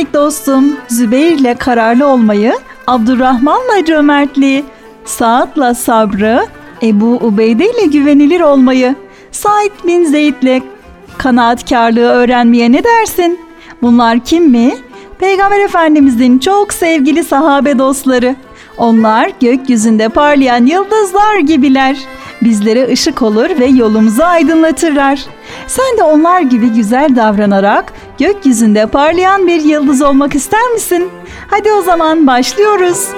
minik dostum Zübeyir ile kararlı olmayı, Abdurrahman'la cömertliği, Saad'la sabrı, Ebu Ubeyde ile güvenilir olmayı, Said bin Zeyd'le kanaatkarlığı öğrenmeye ne dersin? Bunlar kim mi? Peygamber Efendimizin çok sevgili sahabe dostları. Onlar gökyüzünde parlayan yıldızlar gibiler. Bizlere ışık olur ve yolumuzu aydınlatırlar. Sen de onlar gibi güzel davranarak gökyüzünde parlayan bir yıldız olmak ister misin? Hadi o zaman başlıyoruz.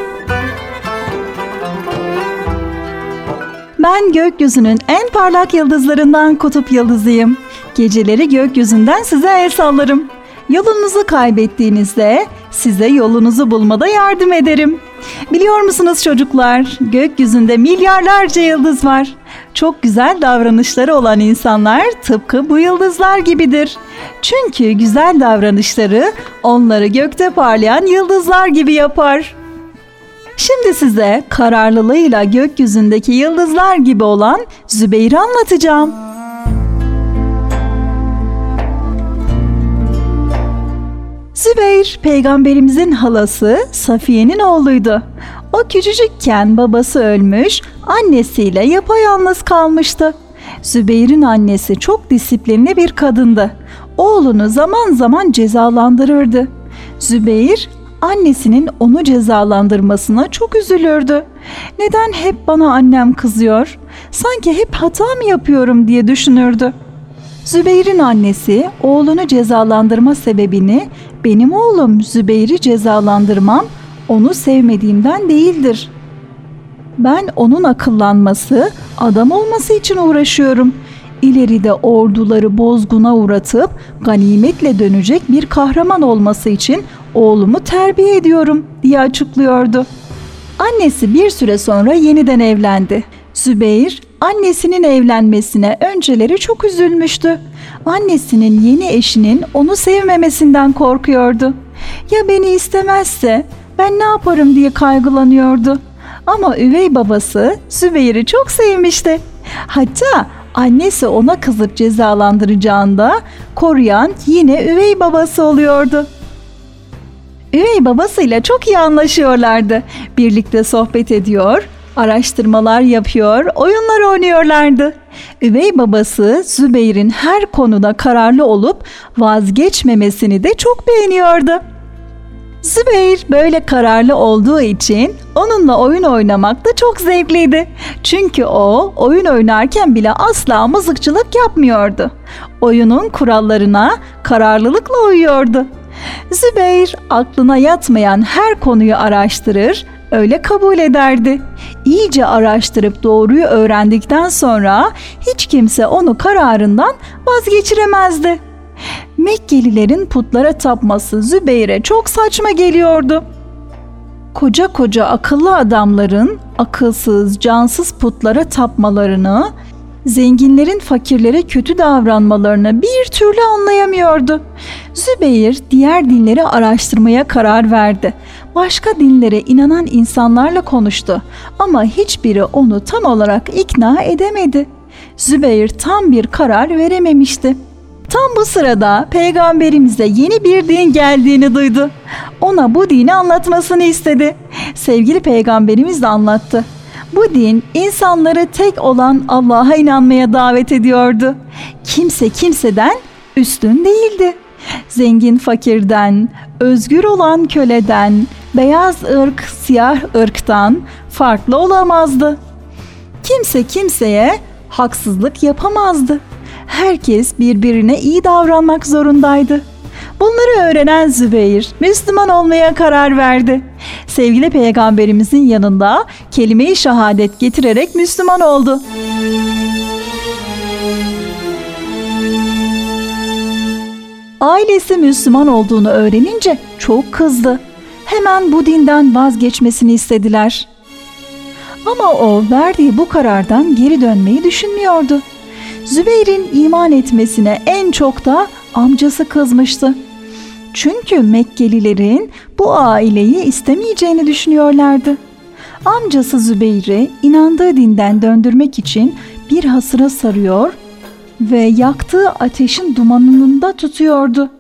Ben gökyüzünün en parlak yıldızlarından kutup yıldızıyım. Geceleri gökyüzünden size el sallarım. Yolunuzu kaybettiğinizde size yolunuzu bulmada yardım ederim. Biliyor musunuz çocuklar? Gökyüzünde milyarlarca yıldız var. Çok güzel davranışları olan insanlar tıpkı bu yıldızlar gibidir. Çünkü güzel davranışları onları gökte parlayan yıldızlar gibi yapar. Şimdi size kararlılığıyla gökyüzündeki yıldızlar gibi olan Zübeyir'i anlatacağım. Zübeyir peygamberimizin halası Safiye'nin oğluydu. O küçücükken babası ölmüş, annesiyle yapayalnız kalmıştı. Zübeyir'in annesi çok disiplinli bir kadındı. Oğlunu zaman zaman cezalandırırdı. Zübeyir annesinin onu cezalandırmasına çok üzülürdü. Neden hep bana annem kızıyor? Sanki hep hata mı yapıyorum diye düşünürdü. Zübeyir'in annesi oğlunu cezalandırma sebebini benim oğlum Zübeyir'i cezalandırmam onu sevmediğimden değildir. Ben onun akıllanması, adam olması için uğraşıyorum. İleride orduları bozguna uğratıp ganimetle dönecek bir kahraman olması için oğlumu terbiye ediyorum diye açıklıyordu. Annesi bir süre sonra yeniden evlendi. Zübeyir annesinin evlenmesine önceleri çok üzülmüştü. Annesinin yeni eşinin onu sevmemesinden korkuyordu. Ya beni istemezse ben ne yaparım diye kaygılanıyordu. Ama üvey babası Zübeyir'i çok sevmişti. Hatta annesi ona kızıp cezalandıracağında koruyan yine üvey babası oluyordu. Üvey babasıyla çok iyi anlaşıyorlardı. Birlikte sohbet ediyor, araştırmalar yapıyor, oyunlar oynuyorlardı. Üvey babası Zübeyir'in her konuda kararlı olup vazgeçmemesini de çok beğeniyordu. Zübeyir böyle kararlı olduğu için onunla oyun oynamak da çok zevkliydi. Çünkü o oyun oynarken bile asla mızıkçılık yapmıyordu. Oyunun kurallarına kararlılıkla uyuyordu. Zübeyir aklına yatmayan her konuyu araştırır, öyle kabul ederdi. İyice araştırıp doğruyu öğrendikten sonra hiç kimse onu kararından vazgeçiremezdi. Mekkelilerin putlara tapması Zübeyir'e çok saçma geliyordu. Koca koca akıllı adamların akılsız, cansız putlara tapmalarını, zenginlerin fakirlere kötü davranmalarını bir türlü anlayamıyordu. Zübeyir diğer dinleri araştırmaya karar verdi. Başka dinlere inanan insanlarla konuştu ama hiçbiri onu tam olarak ikna edemedi. Zübeyir tam bir karar verememişti. Tam bu sırada peygamberimize yeni bir din geldiğini duydu. Ona bu dini anlatmasını istedi. Sevgili peygamberimiz de anlattı. Bu din insanları tek olan Allah'a inanmaya davet ediyordu. Kimse kimseden üstün değildi. Zengin fakirden, özgür olan köleden, beyaz ırk siyah ırktan farklı olamazdı. Kimse kimseye haksızlık yapamazdı. Herkes birbirine iyi davranmak zorundaydı. Bunları öğrenen Zübeyir Müslüman olmaya karar verdi. Sevgili peygamberimizin yanında kelime-i şehadet getirerek Müslüman oldu. Ailesi Müslüman olduğunu öğrenince çok kızdı. Hemen bu dinden vazgeçmesini istediler. Ama o verdiği bu karardan geri dönmeyi düşünmüyordu. Zübeyir'in iman etmesine en çok da amcası kızmıştı. Çünkü Mekkelilerin bu aileyi istemeyeceğini düşünüyorlardı. Amcası Zübeyir'i inandığı dinden döndürmek için bir hasıra sarıyor ve yaktığı ateşin dumanında tutuyordu.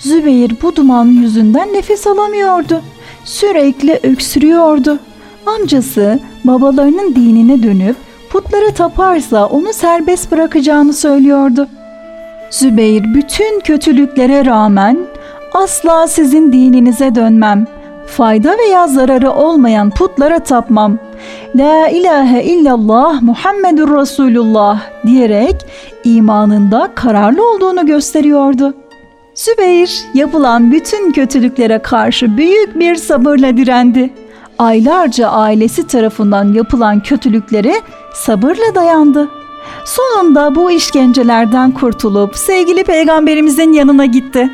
Zübeyir bu duman yüzünden nefes alamıyordu. Sürekli öksürüyordu. Amcası babalarının dinine dönüp putlara taparsa onu serbest bırakacağını söylüyordu. Zübeyir bütün kötülüklere rağmen asla sizin dininize dönmem. Fayda veya zararı olmayan putlara tapmam. La ilahe illallah Muhammedur Resulullah diyerek imanında kararlı olduğunu gösteriyordu. Zübeyir yapılan bütün kötülüklere karşı büyük bir sabırla direndi. Aylarca ailesi tarafından yapılan kötülüklere sabırla dayandı. Sonunda bu işkencelerden kurtulup sevgili peygamberimizin yanına gitti.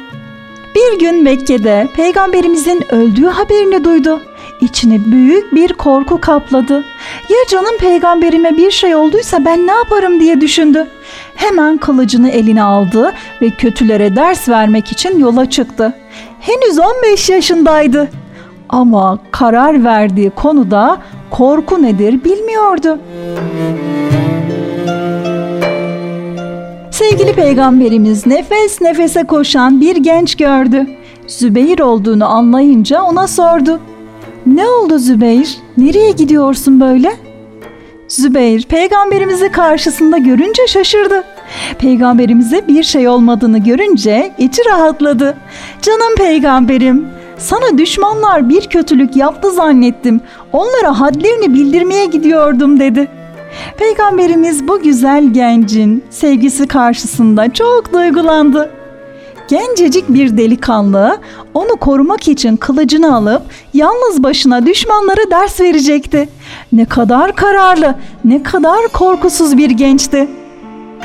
Bir gün Mekke'de peygamberimizin öldüğü haberini duydu. İçini büyük bir korku kapladı. Ya canım peygamberime bir şey olduysa ben ne yaparım diye düşündü. Hemen kılıcını eline aldı ve kötülere ders vermek için yola çıktı. Henüz 15 yaşındaydı. Ama karar verdiği konuda korku nedir bilmiyordu. Sevgili peygamberimiz nefes nefese koşan bir genç gördü. Zübeyir olduğunu anlayınca ona sordu. Ne oldu Zübeyir? Nereye gidiyorsun böyle? Zübeyir peygamberimizi karşısında görünce şaşırdı. Peygamberimize bir şey olmadığını görünce içi rahatladı. Canım peygamberim, sana düşmanlar bir kötülük yaptı zannettim. Onlara hadlerini bildirmeye gidiyordum dedi. Peygamberimiz bu güzel gencin sevgisi karşısında çok duygulandı. Gencecik bir delikanlı onu korumak için kılıcını alıp yalnız başına düşmanlara ders verecekti. Ne kadar kararlı, ne kadar korkusuz bir gençti.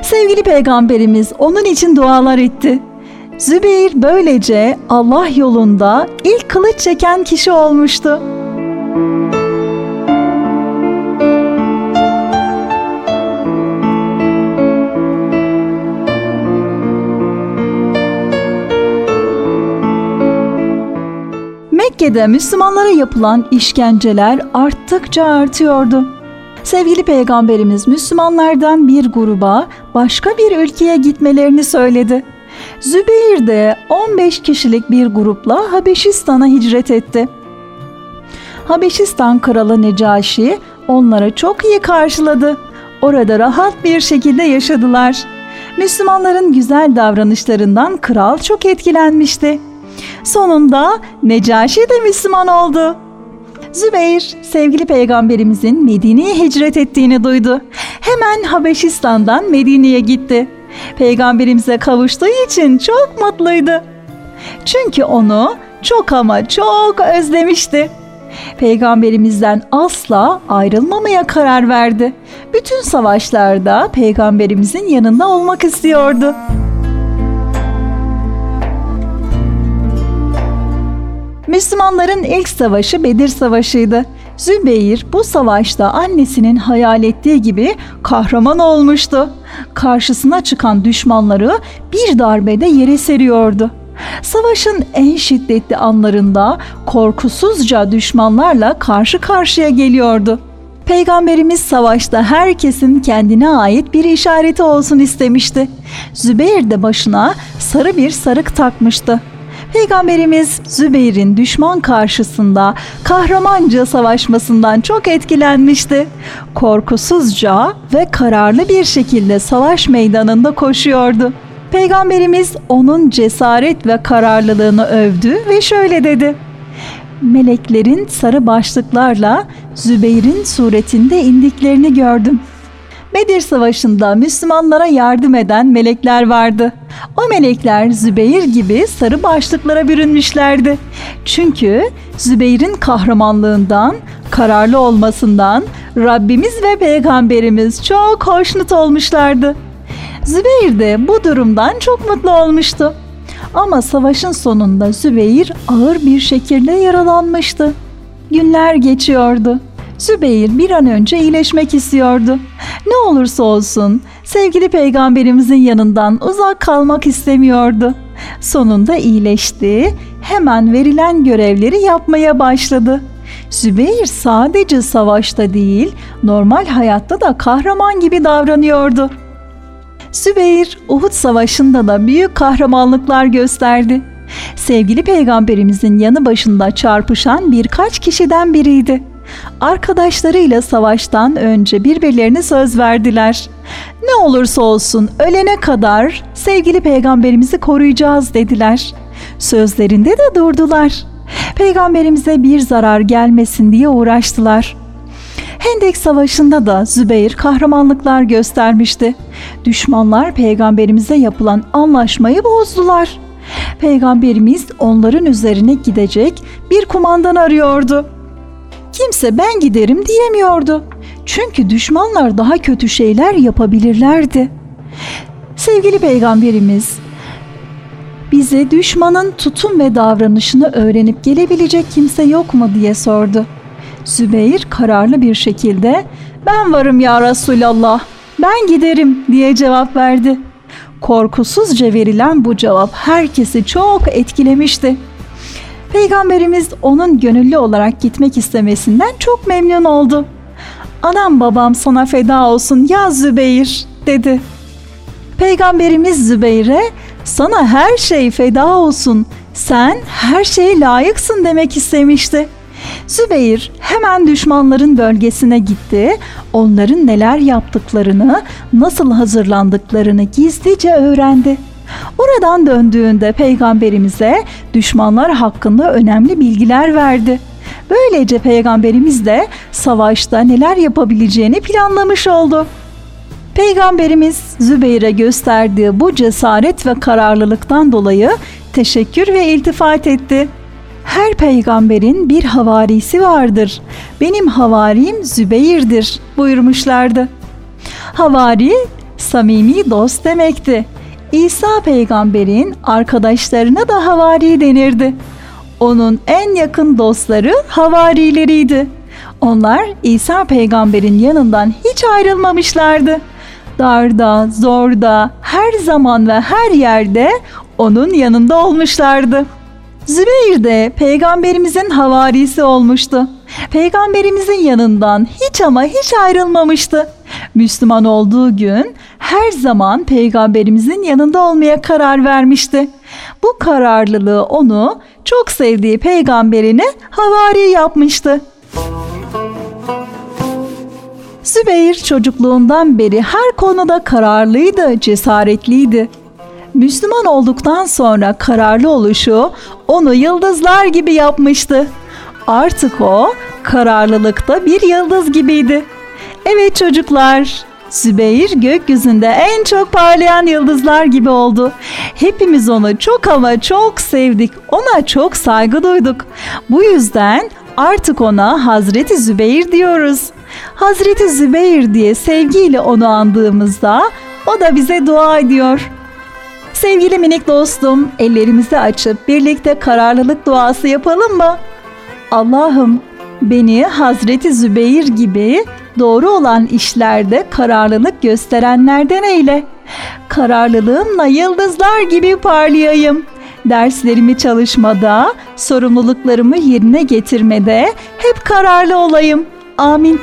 Sevgili peygamberimiz onun için dualar etti. Zübeyir böylece Allah yolunda ilk kılıç çeken kişi olmuştu. Mekke'de Müslümanlara yapılan işkenceler arttıkça artıyordu. Sevgili peygamberimiz Müslümanlardan bir gruba başka bir ülkeye gitmelerini söyledi. Zübeyir de 15 kişilik bir grupla Habeşistan'a hicret etti. Habeşistan kralı Necaşi onlara çok iyi karşıladı. Orada rahat bir şekilde yaşadılar. Müslümanların güzel davranışlarından kral çok etkilenmişti. Sonunda Necaşi de Müslüman oldu. Zübeyir sevgili peygamberimizin Medine'ye hicret ettiğini duydu. Hemen Habeşistan'dan Medine'ye gitti. Peygamberimize kavuştuğu için çok mutluydu. Çünkü onu çok ama çok özlemişti. Peygamberimizden asla ayrılmamaya karar verdi. Bütün savaşlarda peygamberimizin yanında olmak istiyordu. Müslümanların ilk savaşı Bedir Savaşı'ydı. Zübeyir bu savaşta annesinin hayal ettiği gibi kahraman olmuştu. Karşısına çıkan düşmanları bir darbede yere seriyordu. Savaşın en şiddetli anlarında korkusuzca düşmanlarla karşı karşıya geliyordu. Peygamberimiz savaşta herkesin kendine ait bir işareti olsun istemişti. Zübeyir de başına sarı bir sarık takmıştı. Peygamberimiz Zübeyir'in düşman karşısında kahramanca savaşmasından çok etkilenmişti. Korkusuzca ve kararlı bir şekilde savaş meydanında koşuyordu. Peygamberimiz onun cesaret ve kararlılığını övdü ve şöyle dedi. Meleklerin sarı başlıklarla Zübeyir'in suretinde indiklerini gördüm.'' Bedir Savaşı'nda Müslümanlara yardım eden melekler vardı. O melekler Zübeyir gibi sarı başlıklara bürünmüşlerdi. Çünkü Zübeyir'in kahramanlığından, kararlı olmasından Rabbimiz ve Peygamberimiz çok hoşnut olmuşlardı. Zübeyir de bu durumdan çok mutlu olmuştu. Ama savaşın sonunda Zübeyir ağır bir şekilde yaralanmıştı. Günler geçiyordu. Zübeyir bir an önce iyileşmek istiyordu. Ne olursa olsun sevgili peygamberimizin yanından uzak kalmak istemiyordu. Sonunda iyileşti, hemen verilen görevleri yapmaya başladı. Zübeyir sadece savaşta değil, normal hayatta da kahraman gibi davranıyordu. Zübeyir Uhud Savaşı'nda da büyük kahramanlıklar gösterdi. Sevgili peygamberimizin yanı başında çarpışan birkaç kişiden biriydi. Arkadaşlarıyla savaştan önce birbirlerine söz verdiler. Ne olursa olsun ölene kadar sevgili peygamberimizi koruyacağız dediler. Sözlerinde de durdular. Peygamberimize bir zarar gelmesin diye uğraştılar. Hendek Savaşı'nda da Zübeyir kahramanlıklar göstermişti. Düşmanlar peygamberimize yapılan anlaşmayı bozdular. Peygamberimiz onların üzerine gidecek bir kumandan arıyordu. Kimse ben giderim diyemiyordu. Çünkü düşmanlar daha kötü şeyler yapabilirlerdi. Sevgili peygamberimiz bize düşmanın tutum ve davranışını öğrenip gelebilecek kimse yok mu diye sordu. Zübeyir kararlı bir şekilde ben varım ya Resulallah ben giderim diye cevap verdi. Korkusuzca verilen bu cevap herkesi çok etkilemişti. Peygamberimiz onun gönüllü olarak gitmek istemesinden çok memnun oldu. Anam babam sana feda olsun ya Zübeyir dedi. Peygamberimiz Zübeyir'e sana her şey feda olsun sen her şeye layıksın demek istemişti. Zübeyir hemen düşmanların bölgesine gitti. Onların neler yaptıklarını, nasıl hazırlandıklarını gizlice öğrendi. Oradan döndüğünde peygamberimize düşmanlar hakkında önemli bilgiler verdi. Böylece peygamberimiz de savaşta neler yapabileceğini planlamış oldu. Peygamberimiz Zübeyir'e gösterdiği bu cesaret ve kararlılıktan dolayı teşekkür ve iltifat etti. Her peygamberin bir havarisi vardır. Benim havarim Zübeyir'dir buyurmuşlardı. Havari samimi dost demekti. İsa peygamberin arkadaşlarına da havari denirdi. Onun en yakın dostları havarileriydi. Onlar İsa peygamberin yanından hiç ayrılmamışlardı. Darda, zorda, her zaman ve her yerde onun yanında olmuşlardı. Zübeyir de peygamberimizin havarisi olmuştu. Peygamberimizin yanından hiç ama hiç ayrılmamıştı. Müslüman olduğu gün her zaman peygamberimizin yanında olmaya karar vermişti. Bu kararlılığı onu çok sevdiği peygamberine havari yapmıştı. Zübeyir çocukluğundan beri her konuda kararlıydı, cesaretliydi. Müslüman olduktan sonra kararlı oluşu onu yıldızlar gibi yapmıştı. Artık o kararlılıkta bir yıldız gibiydi. Evet çocuklar, Zübeyir gökyüzünde en çok parlayan yıldızlar gibi oldu. Hepimiz onu çok ama çok sevdik. Ona çok saygı duyduk. Bu yüzden artık ona Hazreti Zübeyir diyoruz. Hazreti Zübeyir diye sevgiyle onu andığımızda o da bize dua ediyor. Sevgili minik dostum, ellerimizi açıp birlikte kararlılık duası yapalım mı? Allah'ım beni Hazreti Zübeyir gibi doğru olan işlerde kararlılık gösterenlerden eyle. Kararlılığımla yıldızlar gibi parlayayım. Derslerimi çalışmada, sorumluluklarımı yerine getirmede hep kararlı olayım. Amin.